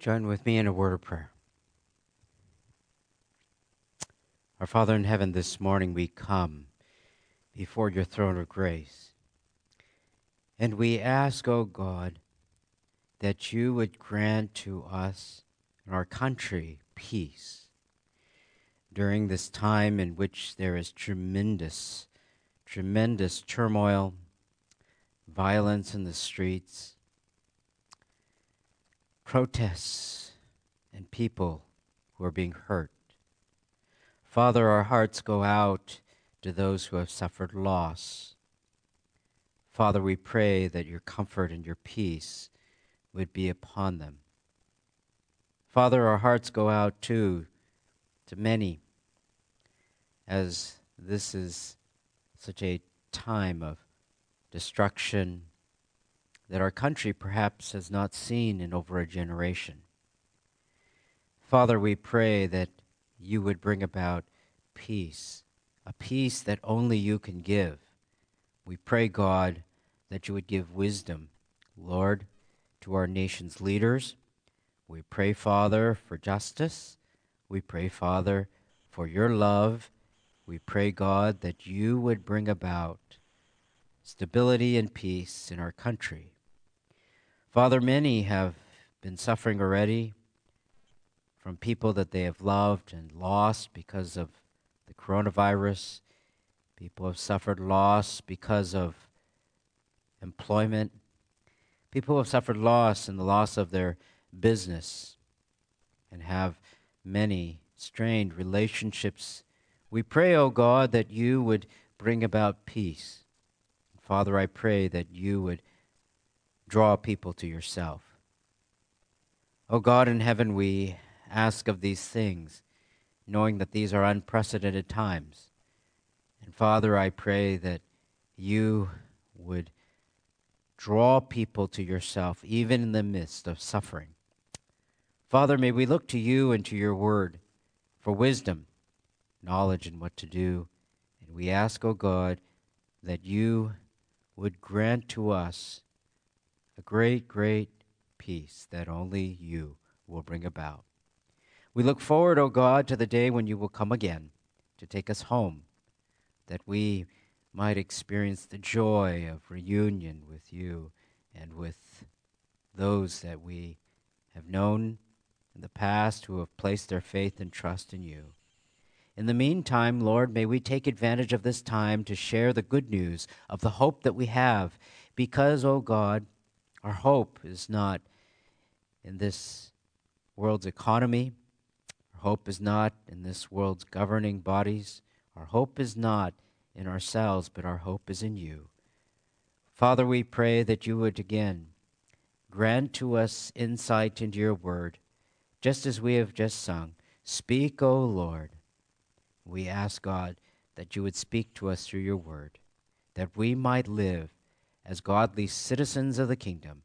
Join with me in a word of prayer. Our Father in heaven, this morning we come before your throne of grace. And we ask, O oh God, that you would grant to us and our country peace during this time in which there is tremendous, tremendous turmoil, violence in the streets protests and people who are being hurt. Father, our hearts go out to those who have suffered loss. Father, we pray that your comfort and your peace would be upon them. Father, our hearts go out too to many as this is such a time of destruction that our country perhaps has not seen in over a generation. Father, we pray that you would bring about peace, a peace that only you can give. We pray, God, that you would give wisdom, Lord, to our nation's leaders. We pray, Father, for justice. We pray, Father, for your love. We pray, God, that you would bring about stability and peace in our country. Father, many have been suffering already from people that they have loved and lost because of the coronavirus. People have suffered loss because of employment. People have suffered loss in the loss of their business and have many strained relationships. We pray, O oh God, that you would bring about peace. Father, I pray that you would draw people to yourself. O oh God in heaven, we ask of these things, knowing that these are unprecedented times. And Father, I pray that you would draw people to yourself, even in the midst of suffering. Father, may we look to you and to your word for wisdom, knowledge, and what to do. And we ask, O oh God, that you would grant to us a great, great peace that only you will bring about. We look forward, O oh God, to the day when you will come again to take us home, that we might experience the joy of reunion with you and with those that we have known in the past who have placed their faith and trust in you. In the meantime, Lord, may we take advantage of this time to share the good news of the hope that we have, because, O oh God, our hope is not in this world's economy. Our hope is not in this world's governing bodies. Our hope is not in ourselves, but our hope is in you. Father, we pray that you would again grant to us insight into your word, just as we have just sung. Speak, O Lord. We ask, God, that you would speak to us through your word, that we might live as godly citizens of the kingdom.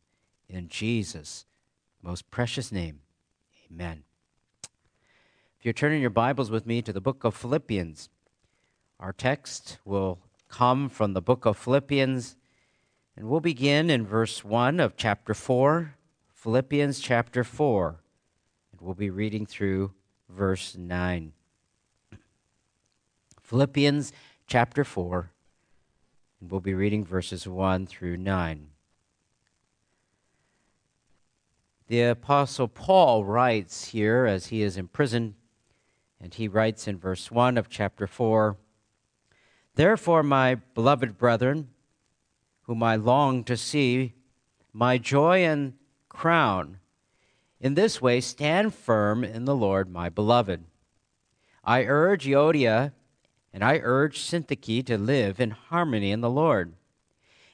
In Jesus' most precious name, amen. If you're turning your Bibles with me to the book of Philippians, our text will come from the book of Philippians, and we'll begin in verse 1 of chapter 4, Philippians chapter 4, and we'll be reading through verse 9. Philippians chapter 4, we'll be reading verses 1 through 9. The Apostle Paul writes here as he is in prison, and he writes in verse 1 of chapter 4 Therefore, my beloved brethren, whom I long to see, my joy and crown, in this way stand firm in the Lord, my beloved. I urge Euodia and I urge Syntyche to live in harmony in the Lord.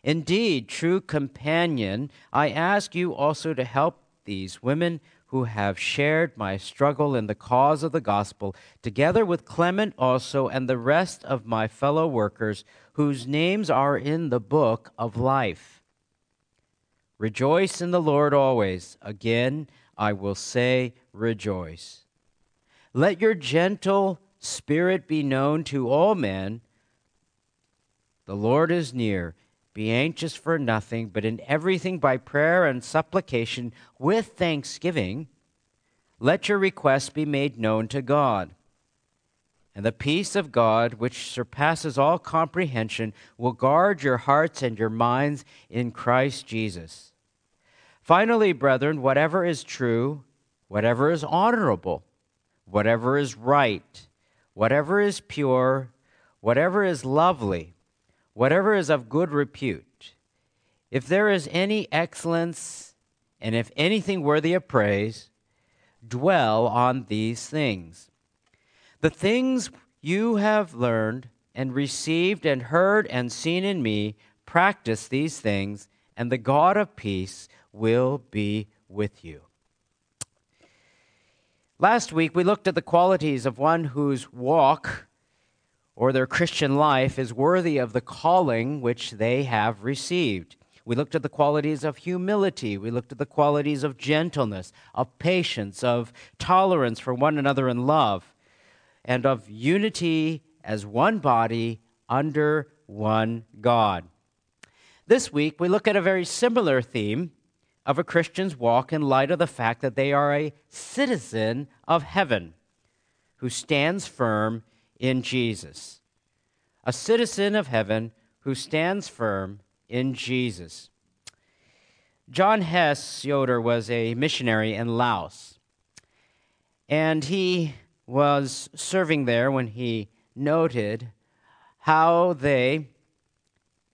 Indeed, true companion, I ask you also to help these women who have shared my struggle in the cause of the gospel, together with Clement also and the rest of my fellow workers whose names are in the book of life. Rejoice in the Lord always. Again, I will say, rejoice. Let your gentle Spirit be known to all men. The Lord is near. Be anxious for nothing, but in everything by prayer and supplication with thanksgiving. let your requests be made known to God. And the peace of God, which surpasses all comprehension, will guard your hearts and your minds in Christ Jesus. Finally, brethren, whatever is true, whatever is honorable, whatever is right, whatever is pure, whatever is lovely, whatever is of good repute, if there is any excellence, and if anything worthy of praise, dwell on these things. The things you have learned and received and heard and seen in me, practice these things, and the God of peace will be with you. Last week, we looked at the qualities of one whose walk or their Christian life is worthy of the calling which they have received. We looked at the qualities of humility. We looked at the qualities of gentleness, of patience, of tolerance for one another in love, and of unity as one body under one God. This week, we look at a very similar theme of a Christian's walk in light of the fact that they are a citizen of heaven who stands firm in Jesus. A citizen of heaven who stands firm in Jesus. John Hess Yoder was a missionary in Laos, and he was serving there when he noted how they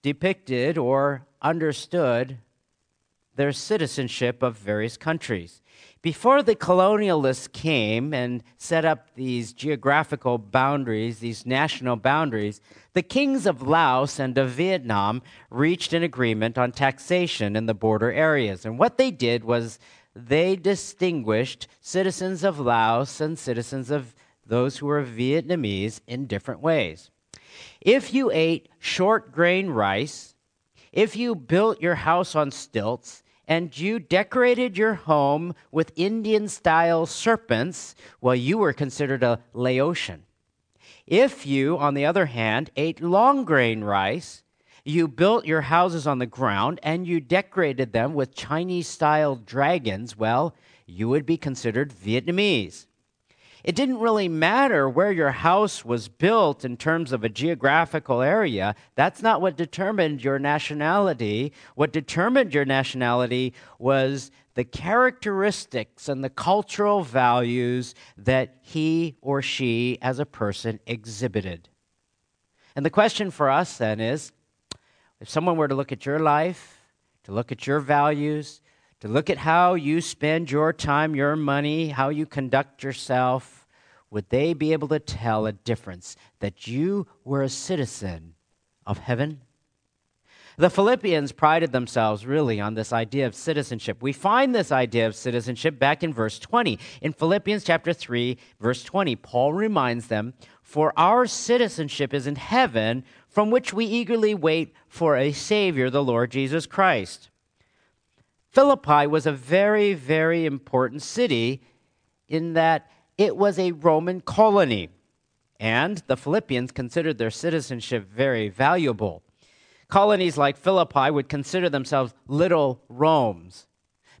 depicted or understood their citizenship of various countries. Before the colonialists came and set up these geographical boundaries, these national boundaries, the kings of Laos and of Vietnam reached an agreement on taxation in the border areas. And what they did was they distinguished citizens of Laos and citizens of those who were Vietnamese in different ways. If you ate short grain rice, if you built your house on stilts, and you decorated your home with Indian style serpents, well, you were considered a Laotian. If you, on the other hand, ate long grain rice, you built your houses on the ground and you decorated them with Chinese style dragons, well, you would be considered Vietnamese. It didn't really matter where your house was built in terms of a geographical area. That's not what determined your nationality. What determined your nationality was the characteristics and the cultural values that he or she as a person exhibited. And the question for us then is if someone were to look at your life, to look at your values, to look at how you spend your time, your money, how you conduct yourself, would they be able to tell a difference that you were a citizen of heaven? The Philippians prided themselves really on this idea of citizenship. We find this idea of citizenship back in verse 20. In Philippians chapter 3, verse 20, Paul reminds them, For our citizenship is in heaven, from which we eagerly wait for a Savior, the Lord Jesus Christ. Philippi was a very, very important city in that it was a Roman colony, and the Philippians considered their citizenship very valuable. Colonies like Philippi would consider themselves little Romes.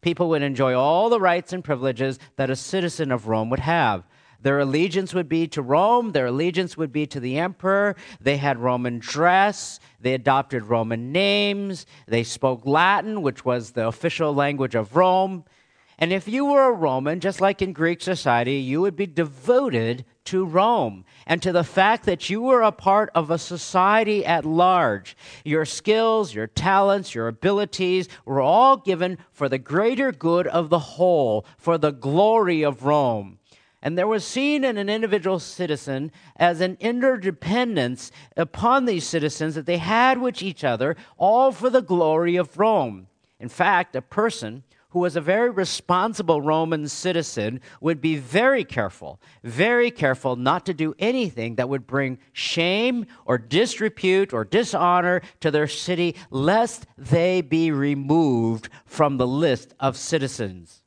People would enjoy all the rights and privileges that a citizen of Rome would have. Their allegiance would be to Rome, their allegiance would be to the emperor. They had Roman dress, they adopted Roman names, they spoke Latin, which was the official language of Rome. And if you were a Roman, just like in Greek society, you would be devoted to Rome and to the fact that you were a part of a society at large. Your skills, your talents, your abilities were all given for the greater good of the whole, for the glory of Rome. And there was seen in an individual citizen as an interdependence upon these citizens that they had with each other, all for the glory of Rome. In fact, a person who was a very responsible Roman citizen would be very careful, very careful not to do anything that would bring shame or disrepute or dishonor to their city, lest they be removed from the list of citizens.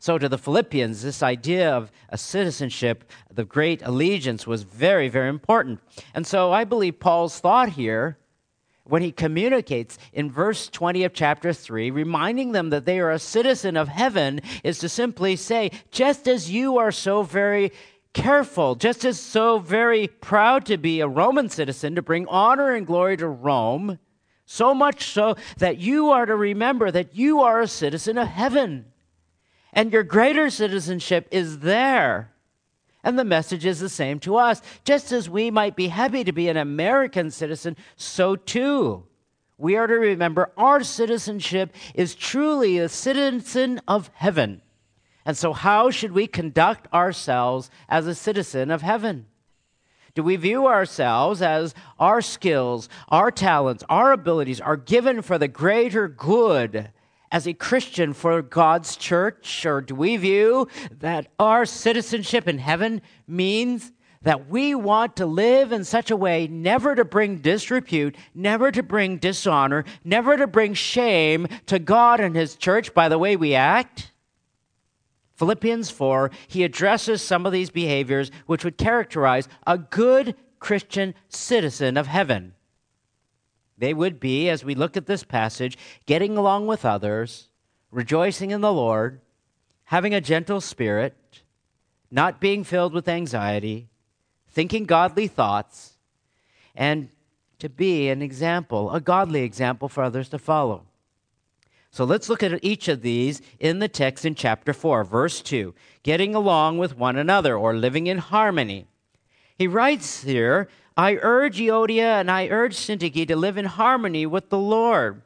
So, to the Philippians, this idea of a citizenship, the great allegiance, was very, very important. And so, I believe Paul's thought here when he communicates in verse 20 of chapter 3, reminding them that they are a citizen of heaven, is to simply say, just as you are so very careful, just as so very proud to be a Roman citizen, to bring honor and glory to Rome, so much so that you are to remember that you are a citizen of heaven. And your greater citizenship is there. And the message is the same to us. Just as we might be happy to be an American citizen, so too we are to remember our citizenship is truly a citizen of heaven. And so, how should we conduct ourselves as a citizen of heaven? Do we view ourselves as our skills, our talents, our abilities are given for the greater good as a Christian for God's church? Or do we view that our citizenship in heaven means that we want to live in such a way never to bring disrepute, never to bring dishonor, never to bring shame to God and His church by the way we act? Philippians 4, he addresses some of these behaviors which would characterize a good Christian citizen of heaven. They would be, as we look at this passage, getting along with others, rejoicing in the Lord, having a gentle spirit, not being filled with anxiety, thinking godly thoughts, and to be an example, a godly example for others to follow. So let's look at each of these in the text in chapter 4, verse 2 getting along with one another or living in harmony. He writes here, I urge Euodia and I urge Syntyche to live in harmony with the Lord.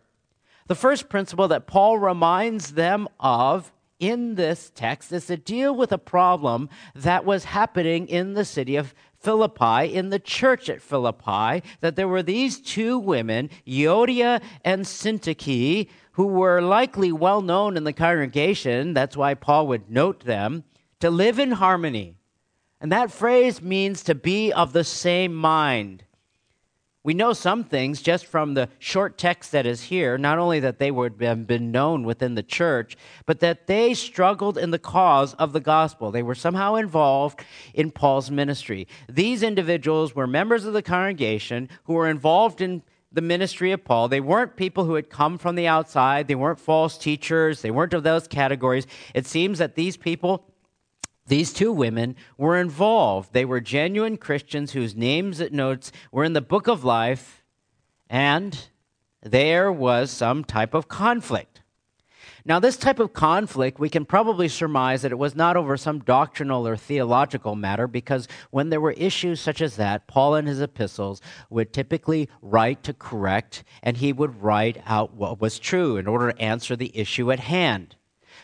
The first principle that Paul reminds them of in this text is to deal with a problem that was happening in the city of Philippi, in the church at Philippi, that there were these two women, Euodia and Syntyche, who were likely well known in the congregation, that's why Paul would note them, to live in harmony. And that phrase means to be of the same mind. We know some things just from the short text that is here, not only that they would have been known within the church, but that they struggled in the cause of the gospel. They were somehow involved in Paul's ministry. These individuals were members of the congregation who were involved in the ministry of Paul. They weren't people who had come from the outside, they weren't false teachers, they weren't of those categories. It seems that these people, these two women, were involved. They were genuine Christians whose names it notes were in the book of life, and there was some type of conflict. Now, this type of conflict, we can probably surmise that it was not over some doctrinal or theological matter, because when there were issues such as that, Paul in his epistles would typically write to correct, and he would write out what was true in order to answer the issue at hand.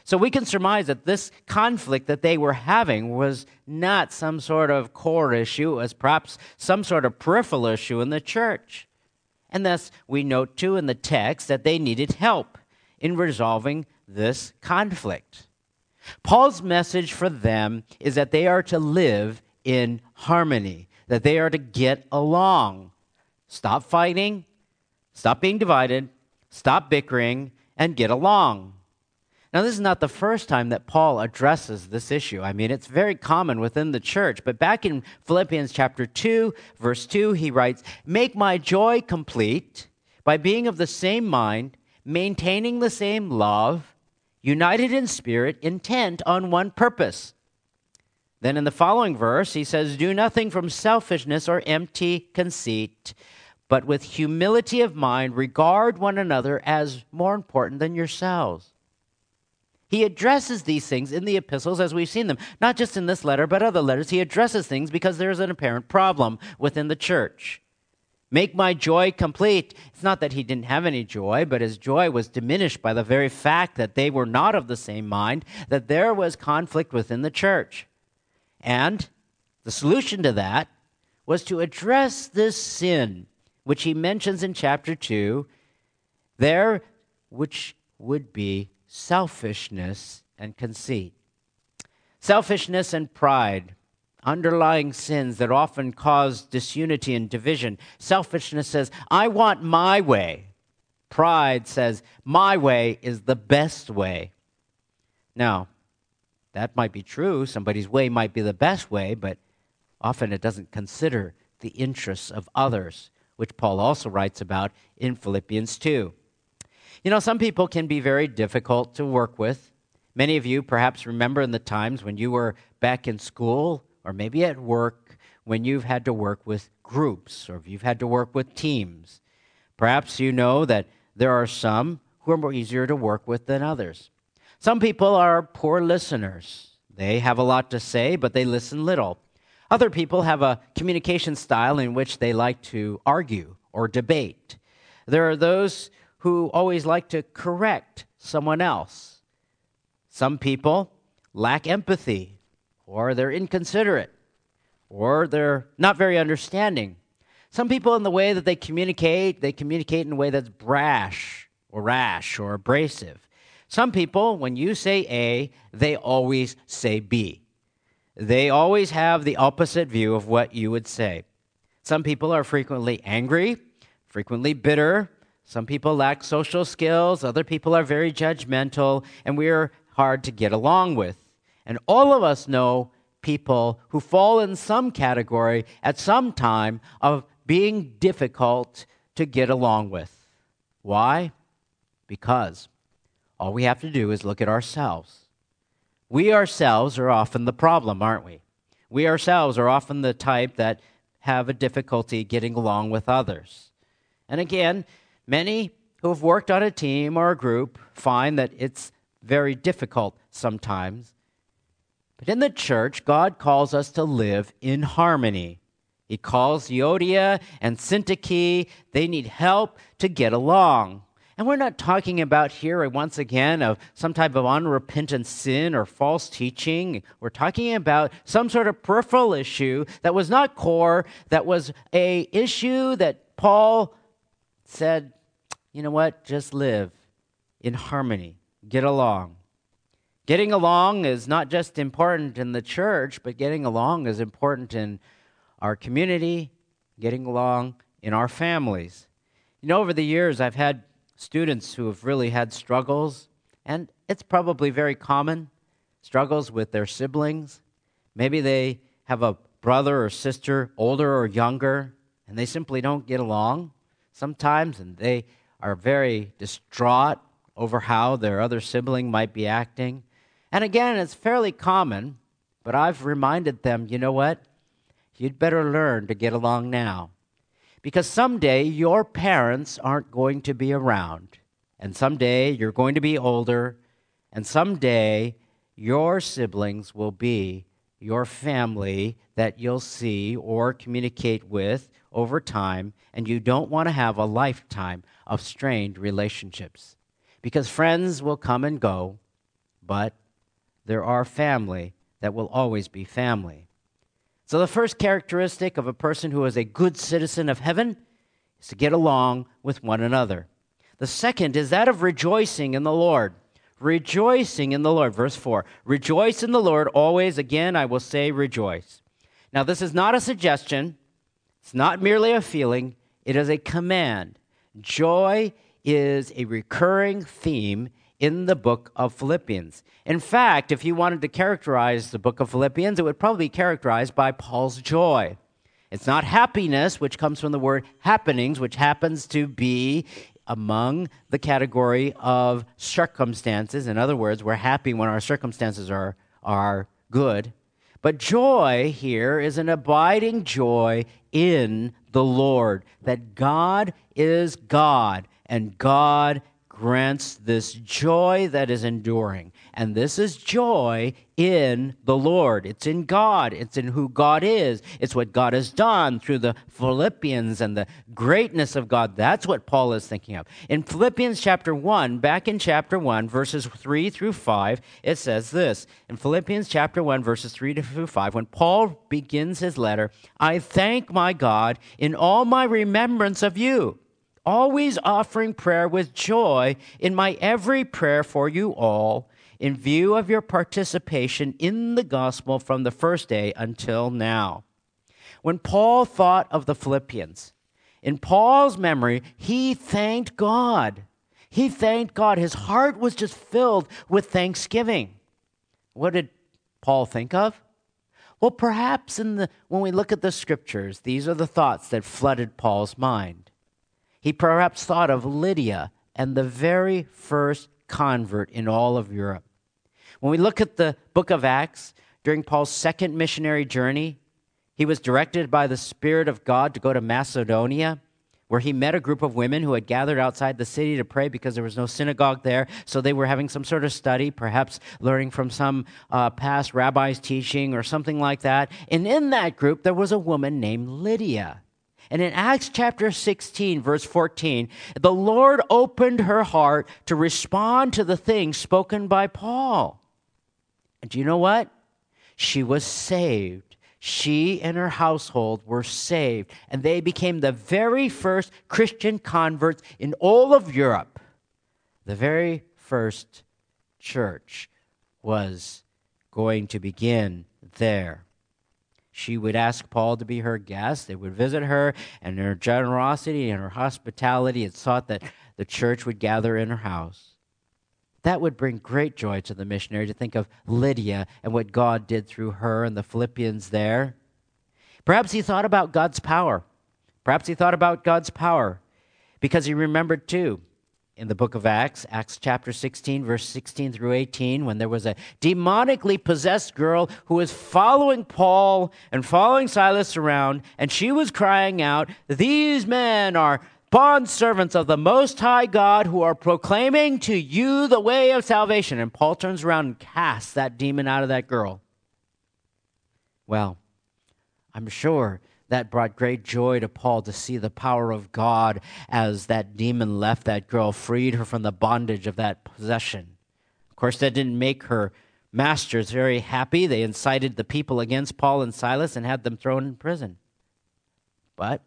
So we can surmise that this conflict that they were having was not some sort of core issue, it was perhaps some sort of peripheral issue in the church. And thus, we note too in the text that they needed help in resolving this conflict. Paul's message for them is that they are to live in harmony, that they are to get along. Stop fighting, stop being divided, stop bickering, and get along. Now, this is not the first time that Paul addresses this issue. I mean, it's very common within the church. But back in Philippians chapter 2, verse 2, he writes, Make my joy complete by being of the same mind maintaining the same love, united in spirit, intent on one purpose. Then in the following verse, he says, Do nothing from selfishness or empty conceit, but with humility of mind, regard one another as more important than yourselves. He addresses these things in the epistles as we've seen them, not just in this letter, but other letters. He addresses things because there's an apparent problem within the church. Make my joy complete. It's not that he didn't have any joy, but his joy was diminished by the very fact that they were not of the same mind, that there was conflict within the church. And the solution to that was to address this sin, which he mentions in chapter 2, there, which would be selfishness and conceit. Selfishness and pride underlying sins that often cause disunity and division. Selfishness says, I want my way. Pride says, my way is the best way. Now, that might be true. Somebody's way might be the best way, but often it doesn't consider the interests of others. which Paul also writes about in Philippians 2. You know, some people can be very difficult to work with. Many of you perhaps remember in the times when you were back in school or maybe at work when you've had to work with groups or if you've had to work with teams. Perhaps you know that there are some who are more easier to work with than others. Some people are poor listeners. They have a lot to say, but they listen little. Other people have a communication style in which they like to argue or debate. There are those who always like to correct someone else. Some people lack empathy, or they're inconsiderate, or they're not very understanding. Some people, in the way that they communicate, they communicate in a way that's brash, or rash, or abrasive. Some people, when you say A, they always say B. They always have the opposite view of what you would say. Some people are frequently angry, frequently bitter. Some people lack social skills. Other people are very judgmental, and we are hard to get along with. And all of us know people who fall in some category at some time of being difficult to get along with. Why? Because all we have to do is look at ourselves. We ourselves are often the problem, aren't we? We ourselves are often the type that have a difficulty getting along with others. And again, many who have worked on a team or a group find that it's very difficult sometimes. But in the church, God calls us to live in harmony. He calls Euodia and Syntyche, they need help to get along. And we're not talking about here, uh, once again, of some type of unrepentant sin or false teaching. We're talking about some sort of peripheral issue that was not core, that was a issue that Paul said, you know what, just live in harmony, get along. Getting along is not just important in the church, but getting along is important in our community, getting along in our families. You know, over the years, I've had students who have really had struggles, and it's probably very common struggles with their siblings. Maybe they have a brother or sister, older or younger, and they simply don't get along sometimes, and they are very distraught over how their other sibling might be acting. And again, it's fairly common, but I've reminded them you know what? You'd better learn to get along now. Because someday your parents aren't going to be around, and someday you're going to be older, and someday your siblings will be your family that you'll see or communicate with over time, and you don't want to have a lifetime of strained relationships. Because friends will come and go, but there are family that will always be family. So, the first characteristic of a person who is a good citizen of heaven is to get along with one another. The second is that of rejoicing in the Lord. Rejoicing in the Lord. Verse 4 Rejoice in the Lord always. Again, I will say rejoice. Now, this is not a suggestion, it's not merely a feeling, it is a command. Joy is a recurring theme in the book of Philippians. In fact, if you wanted to characterize the book of Philippians, it would probably be characterized by Paul's joy. It's not happiness, which comes from the word happenings, which happens to be among the category of circumstances. In other words, we're happy when our circumstances are, are good. But joy here is an abiding joy in the Lord, that God is God and God grants this joy that is enduring. And this is joy in the Lord. It's in God. It's in who God is. It's what God has done through the Philippians and the greatness of God. That's what Paul is thinking of. In Philippians chapter 1, back in chapter 1, verses 3 through 5, it says this. In Philippians chapter 1, verses 3 through 5, when Paul begins his letter, I thank my God in all my remembrance of you always offering prayer with joy in my every prayer for you all, in view of your participation in the gospel from the first day until now. When Paul thought of the Philippians, in Paul's memory, he thanked God. He thanked God. His heart was just filled with thanksgiving. What did Paul think of? Well, perhaps in the, when we look at the scriptures, these are the thoughts that flooded Paul's mind. He perhaps thought of Lydia and the very first convert in all of Europe. When we look at the book of Acts, during Paul's second missionary journey, he was directed by the Spirit of God to go to Macedonia where he met a group of women who had gathered outside the city to pray because there was no synagogue there. So they were having some sort of study, perhaps learning from some uh, past rabbi's teaching or something like that. And in that group, there was a woman named Lydia. And in Acts chapter 16, verse 14, the Lord opened her heart to respond to the things spoken by Paul. And do you know what? She was saved she and her household were saved, and they became the very first Christian converts in all of Europe. The very first church was going to begin there. She would ask Paul to be her guest. They would visit her, and her generosity and her hospitality had sought that the church would gather in her house. That would bring great joy to the missionary to think of Lydia and what God did through her and the Philippians there. Perhaps he thought about God's power. Perhaps he thought about God's power because he remembered too in the book of Acts, Acts chapter 16, verse 16 through 18, when there was a demonically possessed girl who was following Paul and following Silas around, and she was crying out, These men are bond servants of the Most High God who are proclaiming to you the way of salvation. And Paul turns around and casts that demon out of that girl. Well, I'm sure that brought great joy to Paul to see the power of God as that demon left that girl, freed her from the bondage of that possession. Of course, that didn't make her masters very happy. They incited the people against Paul and Silas and had them thrown in prison. But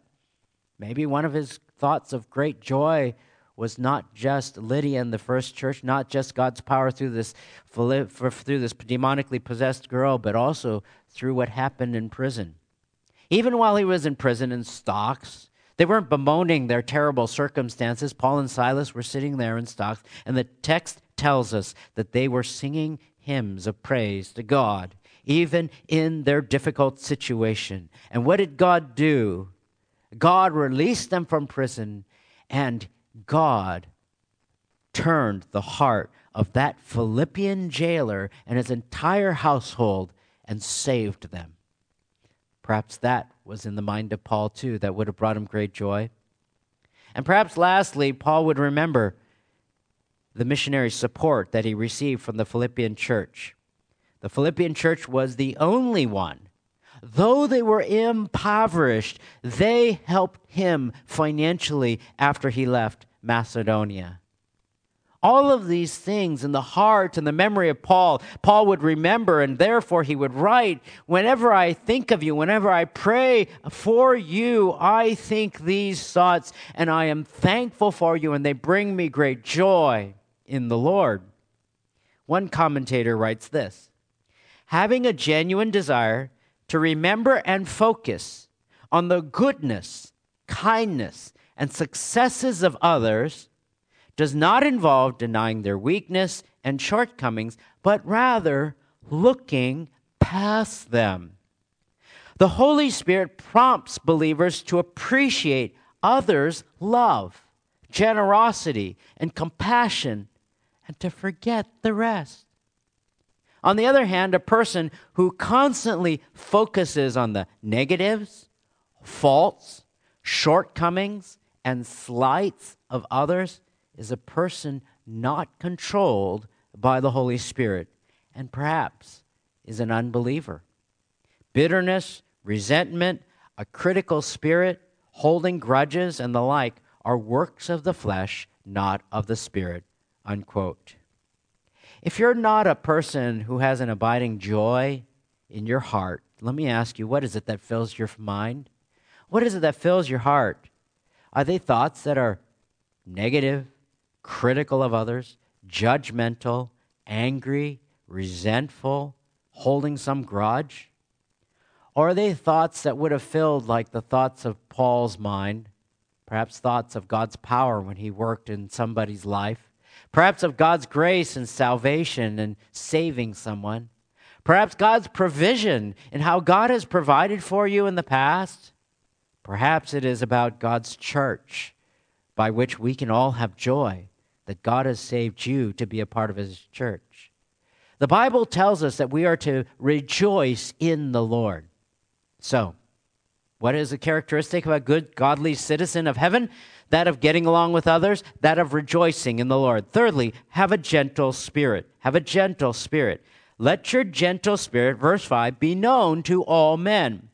maybe one of his thoughts of great joy was not just Lydia in the first church, not just God's power through this through this demonically possessed girl, but also through what happened in prison. Even while he was in prison in stocks, they weren't bemoaning their terrible circumstances. Paul and Silas were sitting there in stocks, and the text tells us that they were singing hymns of praise to God, even in their difficult situation. And what did God do? God released them from prison, and God turned the heart of that Philippian jailer and his entire household and saved them. Perhaps that was in the mind of Paul too, that would have brought him great joy. And perhaps lastly, Paul would remember the missionary support that he received from the Philippian church. The Philippian church was the only one though they were impoverished, they helped him financially after he left Macedonia. All of these things in the heart and the memory of Paul, Paul would remember, and therefore he would write Whenever I think of you, whenever I pray for you, I think these thoughts, and I am thankful for you, and they bring me great joy in the Lord. One commentator writes this Having a genuine desire to remember and focus on the goodness, kindness, and successes of others does not involve denying their weakness and shortcomings, but rather looking past them. The Holy Spirit prompts believers to appreciate others' love, generosity, and compassion, and to forget the rest. On the other hand, a person who constantly focuses on the negatives, faults, shortcomings, and slights of others is a person not controlled by the Holy Spirit and perhaps is an unbeliever. Bitterness, resentment, a critical spirit, holding grudges, and the like are works of the flesh, not of the Spirit. Unquote. If you're not a person who has an abiding joy in your heart, let me ask you, what is it that fills your mind? What is it that fills your heart? Are they thoughts that are negative, critical of others, judgmental, angry, resentful, holding some grudge? Or are they thoughts that would have filled like the thoughts of Paul's mind, perhaps thoughts of God's power when he worked in somebody's life? Perhaps of God's grace and salvation and saving someone, Perhaps God's provision and how God has provided for you in the past. Perhaps it is about God's church by which we can all have joy that God has saved you to be a part of his church. The Bible tells us that we are to rejoice in the Lord. So, what is a characteristic of a good, godly citizen of heaven? That of getting along with others, that of rejoicing in the Lord. Thirdly, have a gentle spirit. Have a gentle spirit. Let your gentle spirit, verse 5, be known to all men.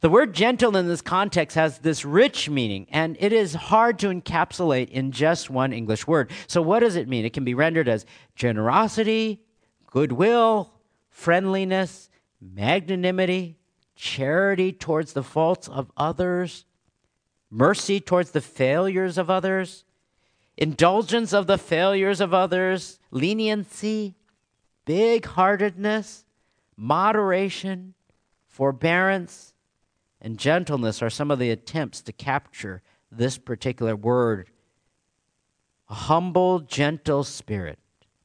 The word gentle in this context has this rich meaning, and it is hard to encapsulate in just one English word. So, what does it mean? It can be rendered as generosity, goodwill, friendliness, magnanimity, charity towards the faults of others, mercy towards the failures of others, indulgence of the failures of others, leniency, big heartedness, moderation, forbearance, and gentleness are some of the attempts to capture this particular word. A humble, gentle spirit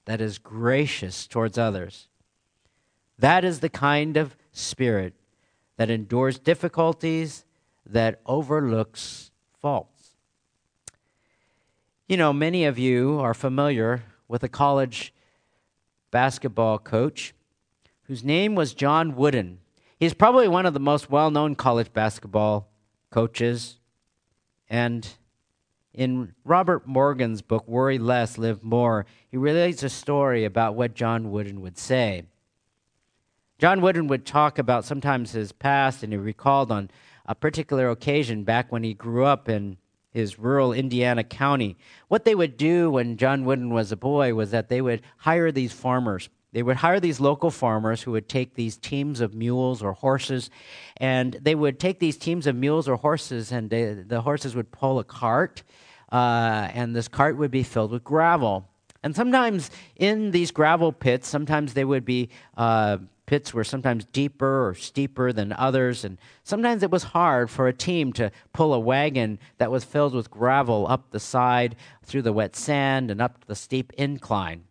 that is gracious towards others. That is the kind of spirit that endures difficulties, that overlooks faults. You know, many of you are familiar with a college basketball coach whose name was John Wooden. He's probably one of the most well known college basketball coaches. And in Robert Morgan's book, Worry Less, Live More, he relates a story about what John Wooden would say. John Wooden would talk about sometimes his past, and he recalled on a particular occasion back when he grew up in his rural Indiana county. What they would do when John Wooden was a boy was that they would hire these farmers. They would hire these local farmers who would take these teams of mules or horses, and they would take these teams of mules or horses, and they, the horses would pull a cart, uh, and this cart would be filled with gravel. And sometimes in these gravel pits, sometimes they would be uh, pits were sometimes deeper or steeper than others, and sometimes it was hard for a team to pull a wagon that was filled with gravel up the side through the wet sand and up the steep incline.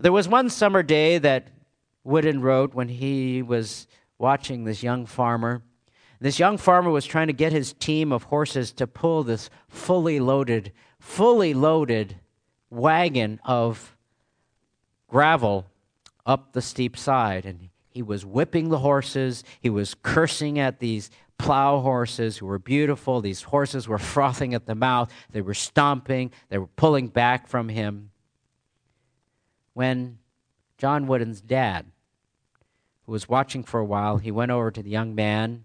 There was one summer day that Wooden wrote when he was watching this young farmer. This young farmer was trying to get his team of horses to pull this fully loaded, fully loaded wagon of gravel up the steep side. And he was whipping the horses. He was cursing at these plow horses who were beautiful. These horses were frothing at the mouth. They were stomping. They were pulling back from him. When John Wooden's dad, who was watching for a while, he went over to the young man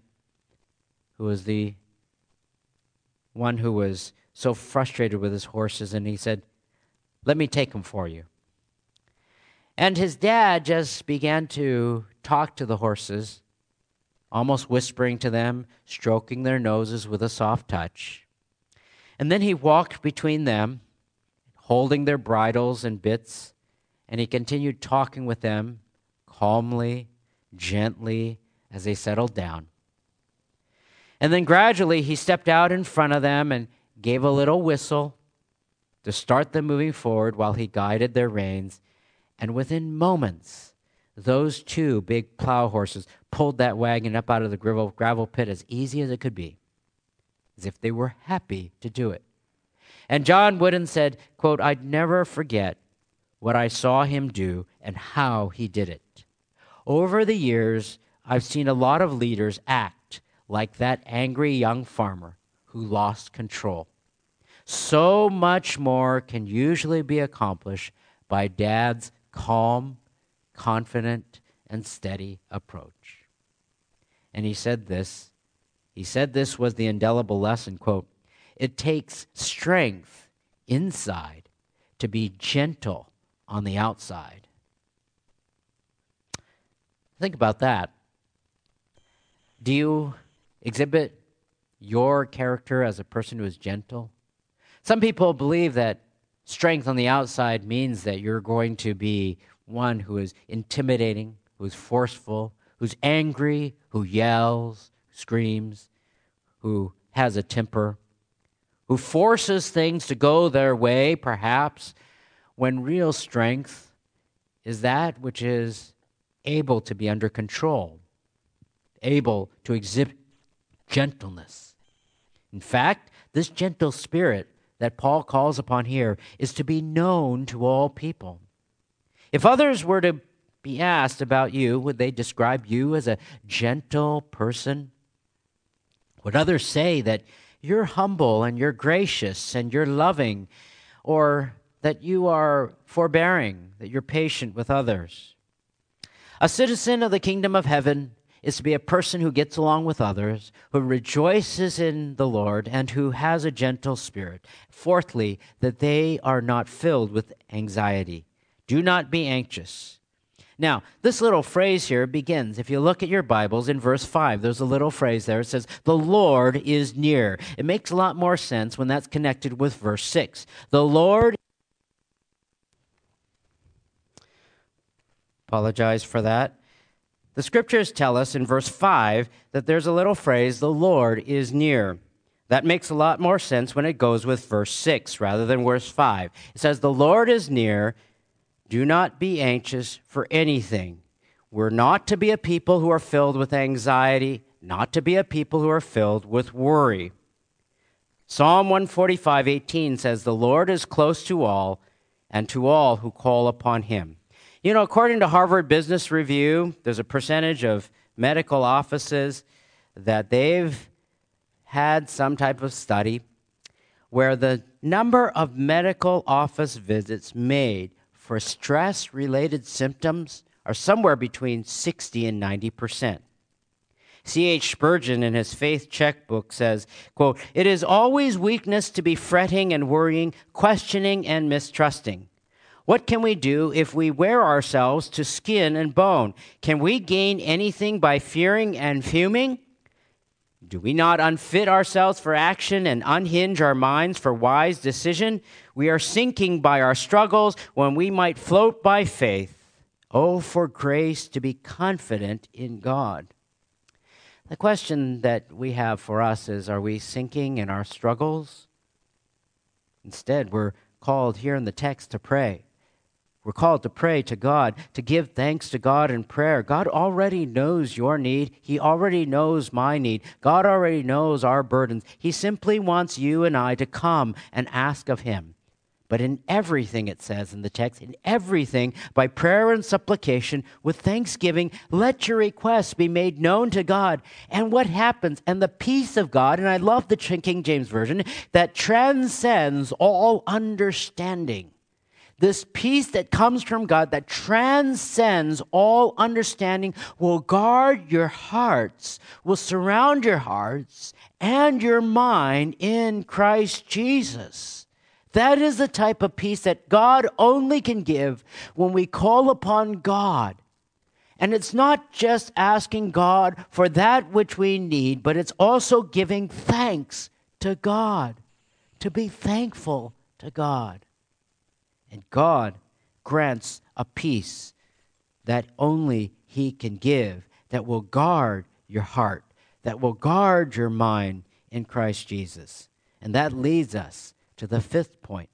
who was the one who was so frustrated with his horses, and he said, Let me take him for you. And his dad just began to talk to the horses, almost whispering to them, stroking their noses with a soft touch. And then he walked between them, holding their bridles and bits, and he continued talking with them calmly, gently, as they settled down. And then gradually he stepped out in front of them and gave a little whistle to start them moving forward while he guided their reins and within moments, those two big plow horses pulled that wagon up out of the gravel, pit as easy as it could be, as if they were happy to do it. And John Wooden said, quote, I'd never forget what I saw him do and how he did it. Over the years, I've seen a lot of leaders act like that angry young farmer who lost control. So much more can usually be accomplished by dads calm, confident, and steady approach. And he said this. He said this was the indelible lesson quote, it takes strength inside to be gentle on the outside. Think about that. Do you exhibit your character as a person who is gentle? Some people believe that Strength on the outside means that you're going to be one who is intimidating, who's forceful, who's angry, who yells, screams, who has a temper, who forces things to go their way, perhaps, when real strength is that which is able to be under control, able to exhibit gentleness. In fact, this gentle spirit that Paul calls upon here is to be known to all people. If others were to be asked about you, would they describe you as a gentle person? Would others say that you're humble and you're gracious and you're loving, or that you are forbearing, that you're patient with others? A citizen of the kingdom of heaven is to be a person who gets along with others, who rejoices in the Lord, and who has a gentle spirit. Fourthly, that they are not filled with anxiety. Do not be anxious. Now, this little phrase here begins, if you look at your Bibles in verse 5, there's a little phrase there. It says, The Lord is near. It makes a lot more sense when that's connected with verse 6. The Lord. Apologize for that. The scriptures tell us in verse 5 that there's a little phrase, the Lord is near. That makes a lot more sense when it goes with verse 6 rather than verse 5. It says, The Lord is near. Do not be anxious for anything. We're not to be a people who are filled with anxiety, not to be a people who are filled with worry. Psalm 145 18 says, The Lord is close to all, and to all who call upon him. You know, according to Harvard Business Review, there's a percentage of medical offices that they've had some type of study where the number of medical office visits made for stress related symptoms are somewhere between 60 and 90 percent. C.H. Spurgeon in his faith checkbook says, quote, It is always weakness to be fretting and worrying, questioning and mistrusting. What can we do if we wear ourselves to skin and bone? Can we gain anything by fearing and fuming? Do we not unfit ourselves for action and unhinge our minds for wise decision? We are sinking by our struggles when we might float by faith. Oh, for grace to be confident in God. The question that we have for us is are we sinking in our struggles? Instead, we're called here in the text to pray. We're called to pray to God, to give thanks to God in prayer. God already knows your need. He already knows my need. God already knows our burdens. He simply wants you and I to come and ask of Him. But in everything, it says in the text, in everything, by prayer and supplication, with thanksgiving, let your requests be made known to God. And what happens? And the peace of God, and I love the King James Version, that transcends all understanding this peace that comes from God that transcends all understanding will guard your hearts, will surround your hearts and your mind in Christ Jesus. That is the type of peace that God only can give when we call upon God. And it's not just asking God for that which we need, but it's also giving thanks to God, to be thankful to God. And God grants a peace that only He can give, that will guard your heart, that will guard your mind in Christ Jesus. And that leads us to the fifth point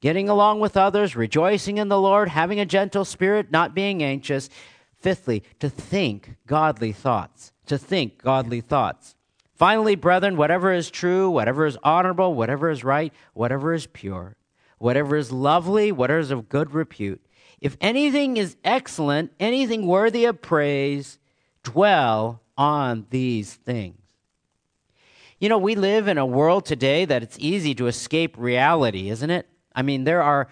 getting along with others, rejoicing in the Lord, having a gentle spirit, not being anxious. Fifthly, to think godly thoughts. To think godly thoughts. Finally, brethren, whatever is true, whatever is honorable, whatever is right, whatever is pure, whatever is lovely, whatever is of good repute. If anything is excellent, anything worthy of praise, dwell on these things. You know, we live in a world today that it's easy to escape reality, isn't it? I mean, there are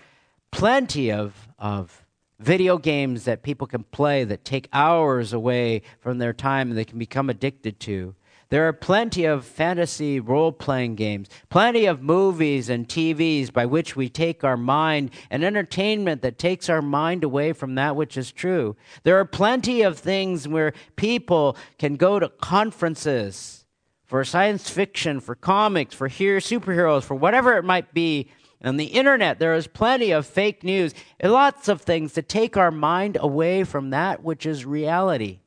plenty of, of video games that people can play that take hours away from their time and they can become addicted to. There are plenty of fantasy role playing games, plenty of movies and TVs by which we take our mind, and entertainment that takes our mind away from that which is true. There are plenty of things where people can go to conferences for science fiction, for comics, for here superheroes, for whatever it might be. On the internet, there is plenty of fake news, lots of things to take our mind away from that which is reality.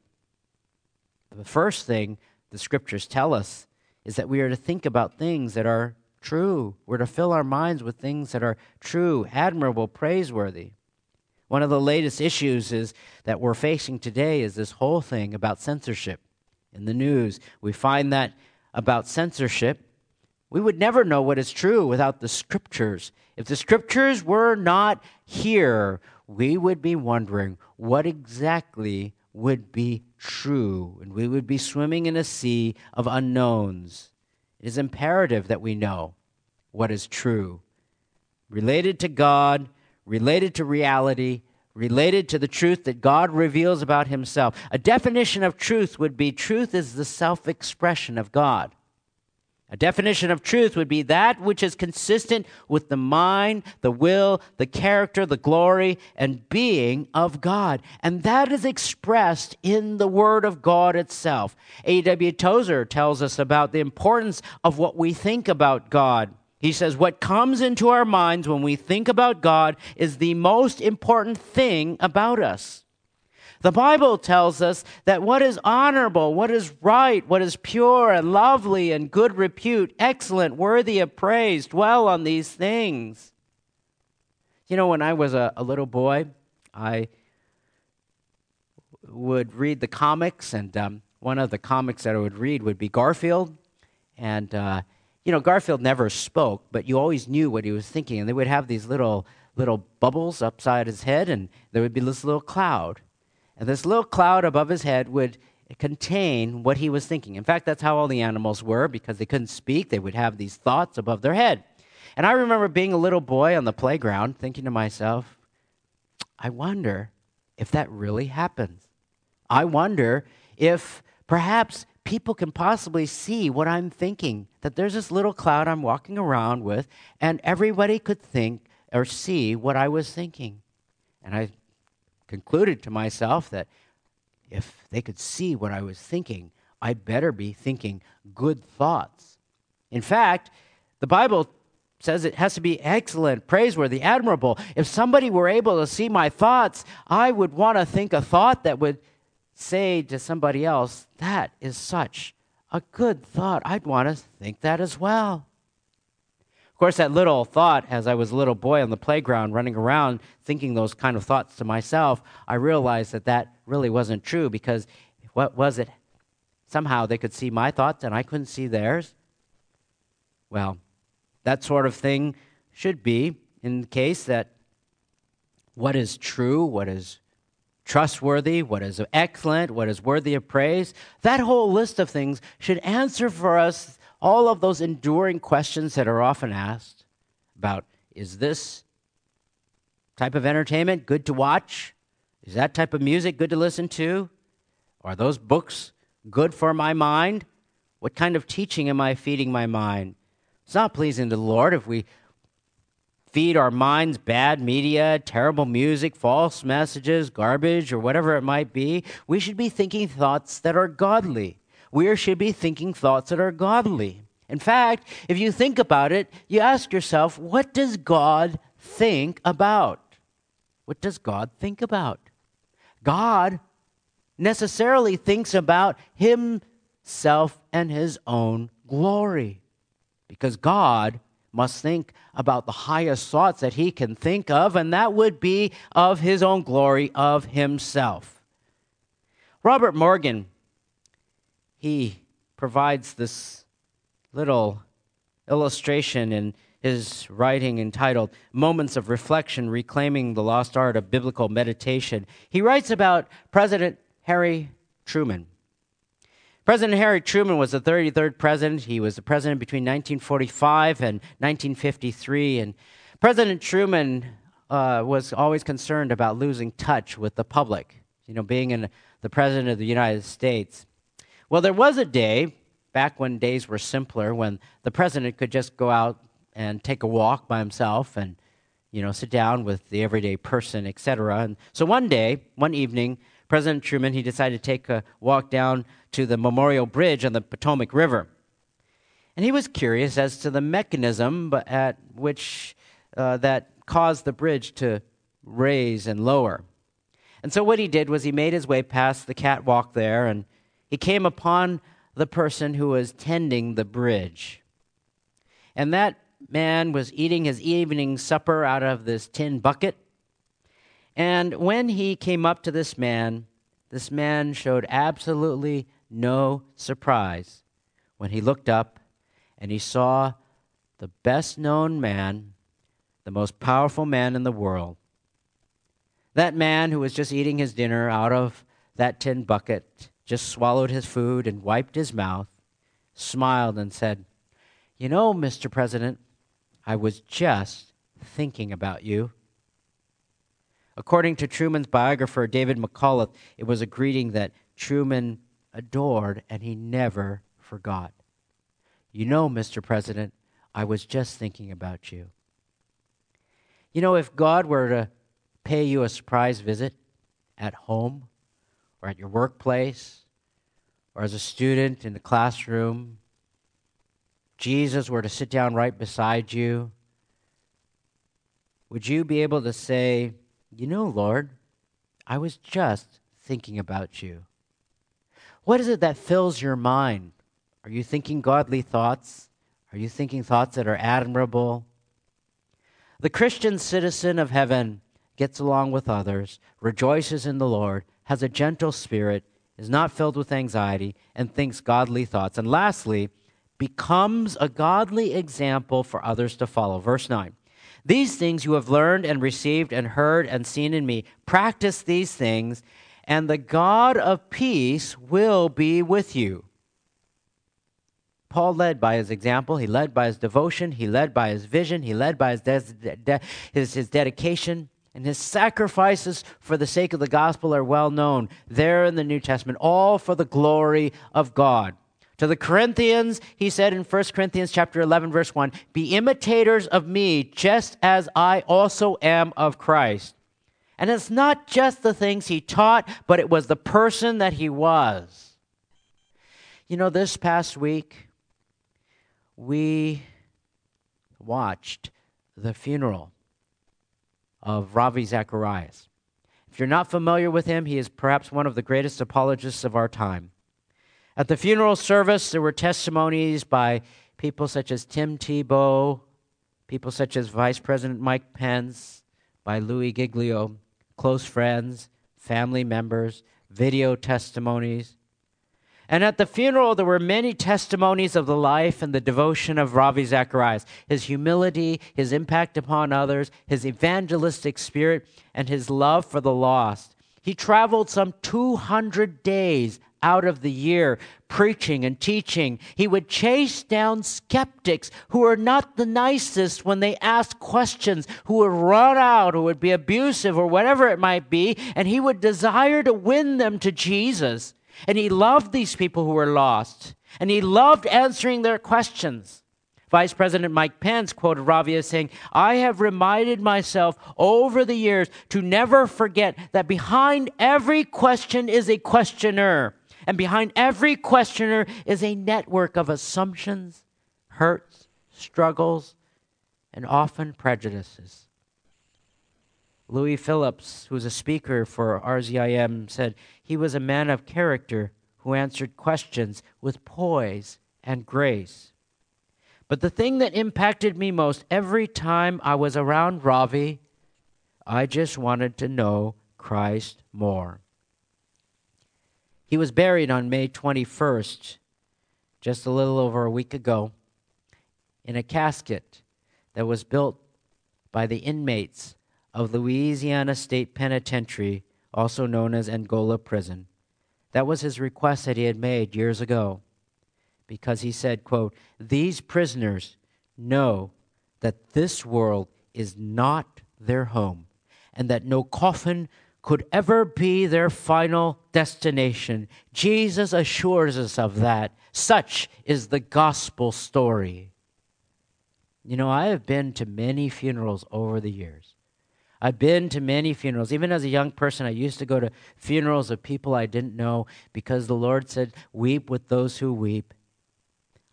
The first thing the scriptures tell us is that we are to think about things that are true. We're to fill our minds with things that are true, admirable, praiseworthy. One of the latest issues is that we're facing today is this whole thing about censorship in the news. We find that about censorship, we would never know what is true without the scriptures. If the scriptures were not here, we would be wondering what exactly would be true, and we would be swimming in a sea of unknowns. It is imperative that we know what is true, related to God, related to reality, related to the truth that God reveals about Himself. A definition of truth would be truth is the self expression of God. A definition of truth would be that which is consistent with the mind, the will, the character, the glory, and being of God. And that is expressed in the Word of God itself. A.W. Tozer tells us about the importance of what we think about God. He says, What comes into our minds when we think about God is the most important thing about us. The Bible tells us that what is honorable, what is right, what is pure and lovely and good repute, excellent, worthy of praise, dwell on these things. You know, when I was a, a little boy, I would read the comics, and um, one of the comics that I would read would be Garfield. And uh, you know, Garfield never spoke, but you always knew what he was thinking. And they would have these little little bubbles upside his head, and there would be this little cloud. And this little cloud above his head would contain what he was thinking. In fact, that's how all the animals were because they couldn't speak. They would have these thoughts above their head. And I remember being a little boy on the playground thinking to myself, I wonder if that really happens. I wonder if perhaps people can possibly see what I'm thinking. That there's this little cloud I'm walking around with, and everybody could think or see what I was thinking. And I concluded to myself that if they could see what I was thinking, I'd better be thinking good thoughts. In fact, the Bible says it has to be excellent, praiseworthy, admirable. If somebody were able to see my thoughts, I would want to think a thought that would say to somebody else, That is such a good thought. I'd want to think that as well. Course, that little thought, as I was a little boy on the playground running around thinking those kind of thoughts to myself, I realized that that really wasn't true because what was it? Somehow they could see my thoughts and I couldn't see theirs. Well, that sort of thing should be in the case that what is true, what is trustworthy, what is excellent, what is worthy of praise. That whole list of things should answer for us all of those enduring questions that are often asked about is this type of entertainment good to watch? Is that type of music good to listen to? Are those books good for my mind? What kind of teaching am I feeding my mind? It's not pleasing to the Lord if we feed our minds bad media, terrible music, false messages, garbage, or whatever it might be. We should be thinking thoughts that are godly. We should be thinking thoughts that are godly. In fact, if you think about it, you ask yourself, what does God think about? What does God think about? God necessarily thinks about himself and his own glory because God must think about the highest thoughts that he can think of, and that would be of his own glory, of himself. Robert Morgan, he provides this little illustration in his writing entitled Moments of Reflection Reclaiming the Lost Art of Biblical Meditation. He writes about President Harry Truman. President Harry Truman was the 33rd president. He was the president between 1945 and 1953. And President Truman uh, was always concerned about losing touch with the public, you know, being in the president of the United States. Well, there was a day, back when days were simpler, when the president could just go out and take a walk by himself and, you know, sit down with the everyday person, etc. And so one day, one evening, President Truman, he decided to take a walk down to the Memorial Bridge on the Potomac River. And he was curious as to the mechanism at which uh, that caused the bridge to raise and lower. And so what he did was he made his way past the catwalk there and he came upon the person who was tending the bridge. And that man was eating his evening supper out of this tin bucket And when he came up to this man, this man showed absolutely no surprise when he looked up and he saw the best known man, the most powerful man in the world. That man who was just eating his dinner out of that tin bucket just swallowed his food and wiped his mouth, smiled, and said, You know, Mr. President, I was just thinking about you. According to Truman's biographer, David McCullough, it was a greeting that Truman adored and he never forgot. You know, Mr. President, I was just thinking about you. You know, if God were to pay you a surprise visit at home or at your workplace or as a student in the classroom, Jesus were to sit down right beside you, would you be able to say, You know, Lord, I was just thinking about you? What is it that fills your mind? Are you thinking godly thoughts? Are you thinking thoughts that are admirable? The Christian citizen of heaven gets along with others, rejoices in the Lord, has a gentle spirit, is not filled with anxiety, and thinks godly thoughts. And lastly, becomes a godly example for others to follow. Verse 9. These things you have learned and received and heard and seen in me. Practice these things, and the God of peace will be with you. Paul led by his example, he led by his devotion, he led by his vision, he led by his, de- de- his, his dedication, and his sacrifices for the sake of the gospel are well known there in the New Testament, all for the glory of God. To the Corinthians, he said in 1 Corinthians chapter 11 verse 1, "Be imitators of me just as I also am of Christ." And it's not just the things he taught, but it was the person that he was. You know, this past week, we watched the funeral of Ravi Zacharias. If you're not familiar with him, he is perhaps one of the greatest apologists of our time. At the funeral service, there were testimonies by people such as Tim Tebow, people such as Vice President Mike Pence, by Louie Giglio, close friends, family members, video testimonies. And at the funeral, there were many testimonies of the life and the devotion of Ravi Zacharias his humility, his impact upon others, his evangelistic spirit, and his love for the lost. He traveled some 200 days out of the year preaching and teaching. He would chase down skeptics who were not the nicest when they asked questions, who would run out, who would be abusive, or whatever it might be, and he would desire to win them to Jesus. And he loved these people who were lost, and he loved answering their questions. Vice President Mike Pence quoted Ravi as saying, I have reminded myself over the years to never forget that behind every question is a questioner. And behind every questioner is a network of assumptions, hurts, struggles, and often prejudices. Louis Phillips, who was a speaker for RZIM, said he was a man of character who answered questions with poise and grace. But the thing that impacted me most every time I was around Ravi, I just wanted to know Christ more. He was buried on May 21st, just a little over a week ago, in a casket that was built by the inmates of Louisiana State Penitentiary, also known as Angola Prison. That was his request that he had made years ago because he said, quote, "These prisoners know that this world is not their home and that no coffin could ever be their final destination. Jesus assures us of that. Such is the gospel story. You know, I have been to many funerals over the years. I've been to many funerals. Even as a young person, I used to go to funerals of people I didn't know because the Lord said, Weep with those who weep.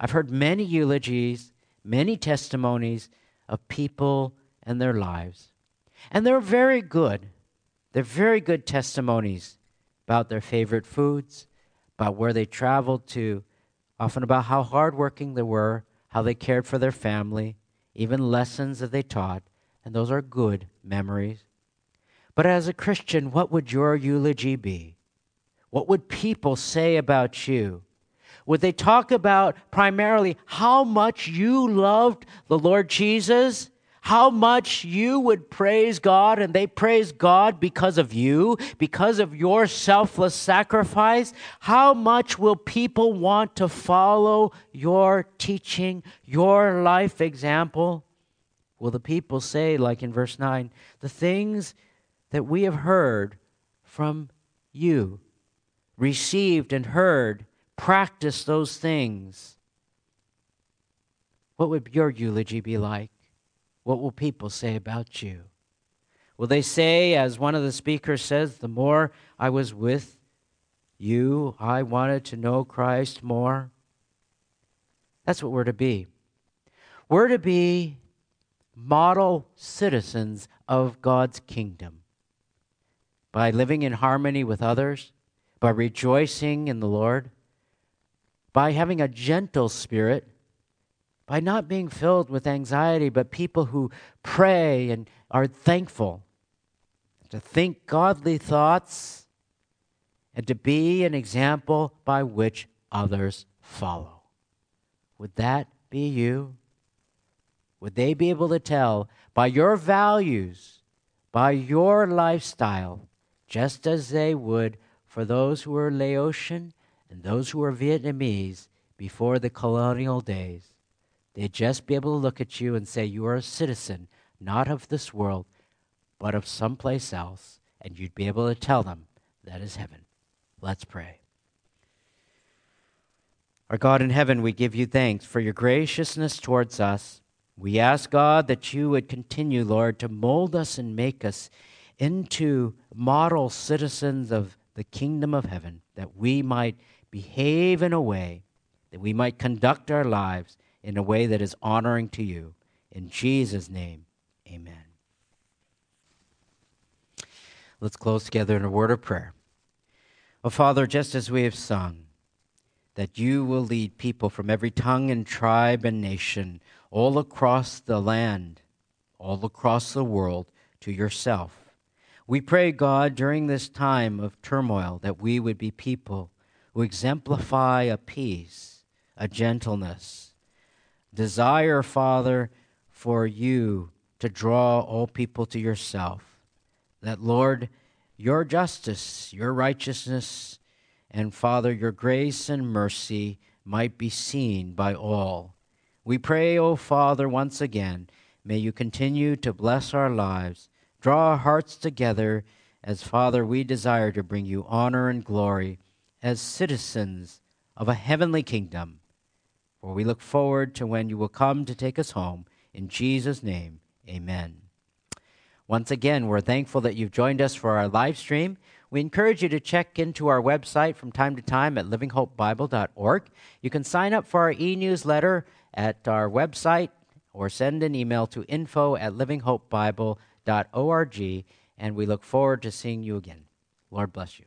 I've heard many eulogies, many testimonies of people and their lives. And they're very good. They're very good testimonies about their favorite foods, about where they traveled to, often about how hardworking they were, how they cared for their family, even lessons that they taught, and those are good memories. But as a Christian, what would your eulogy be? What would people say about you? Would they talk about primarily how much you loved the Lord Jesus? How much you would praise God and they praise God because of you, because of your selfless sacrifice? How much will people want to follow your teaching, your life example? Will the people say, like in verse 9, the things that we have heard from you, received and heard, practice those things? What would your eulogy be like? What will people say about you? Will they say, as one of the speakers says, the more I was with you, I wanted to know Christ more? That's what we're to be. We're to be model citizens of God's kingdom by living in harmony with others, by rejoicing in the Lord, by having a gentle spirit, by not being filled with anxiety, but people who pray and are thankful, to think godly thoughts, and to be an example by which others follow. Would that be you? Would they be able to tell by your values, by your lifestyle, just as they would for those who were Laotian and those who were Vietnamese before the colonial days? They'd just be able to look at you and say, You are a citizen, not of this world, but of someplace else. And you'd be able to tell them, That is heaven. Let's pray. Our God in heaven, we give you thanks for your graciousness towards us. We ask, God, that you would continue, Lord, to mold us and make us into model citizens of the kingdom of heaven, that we might behave in a way, that we might conduct our lives in a way that is honoring to you. In Jesus' name, amen. Let's close together in a word of prayer. Oh, Father, just as we have sung, that you will lead people from every tongue and tribe and nation all across the land, all across the world to yourself. We pray, God, during this time of turmoil, that we would be people who exemplify a peace, a gentleness. Desire, Father, for you to draw all people to yourself. That, Lord, your justice, your righteousness, and Father, your grace and mercy might be seen by all we pray, O Father, once again, may you continue to bless our lives, draw our hearts together as, Father, we desire to bring you honor and glory as citizens of a heavenly kingdom. For we look forward to when you will come to take us home. In Jesus' name, amen. Once again, we're thankful that you've joined us for our live stream. We encourage you to check into our website from time to time at livinghopebible.org. You can sign up for our e newsletter at our website or send an email to info at livinghopebible.org, and we look forward to seeing you again. Lord bless you.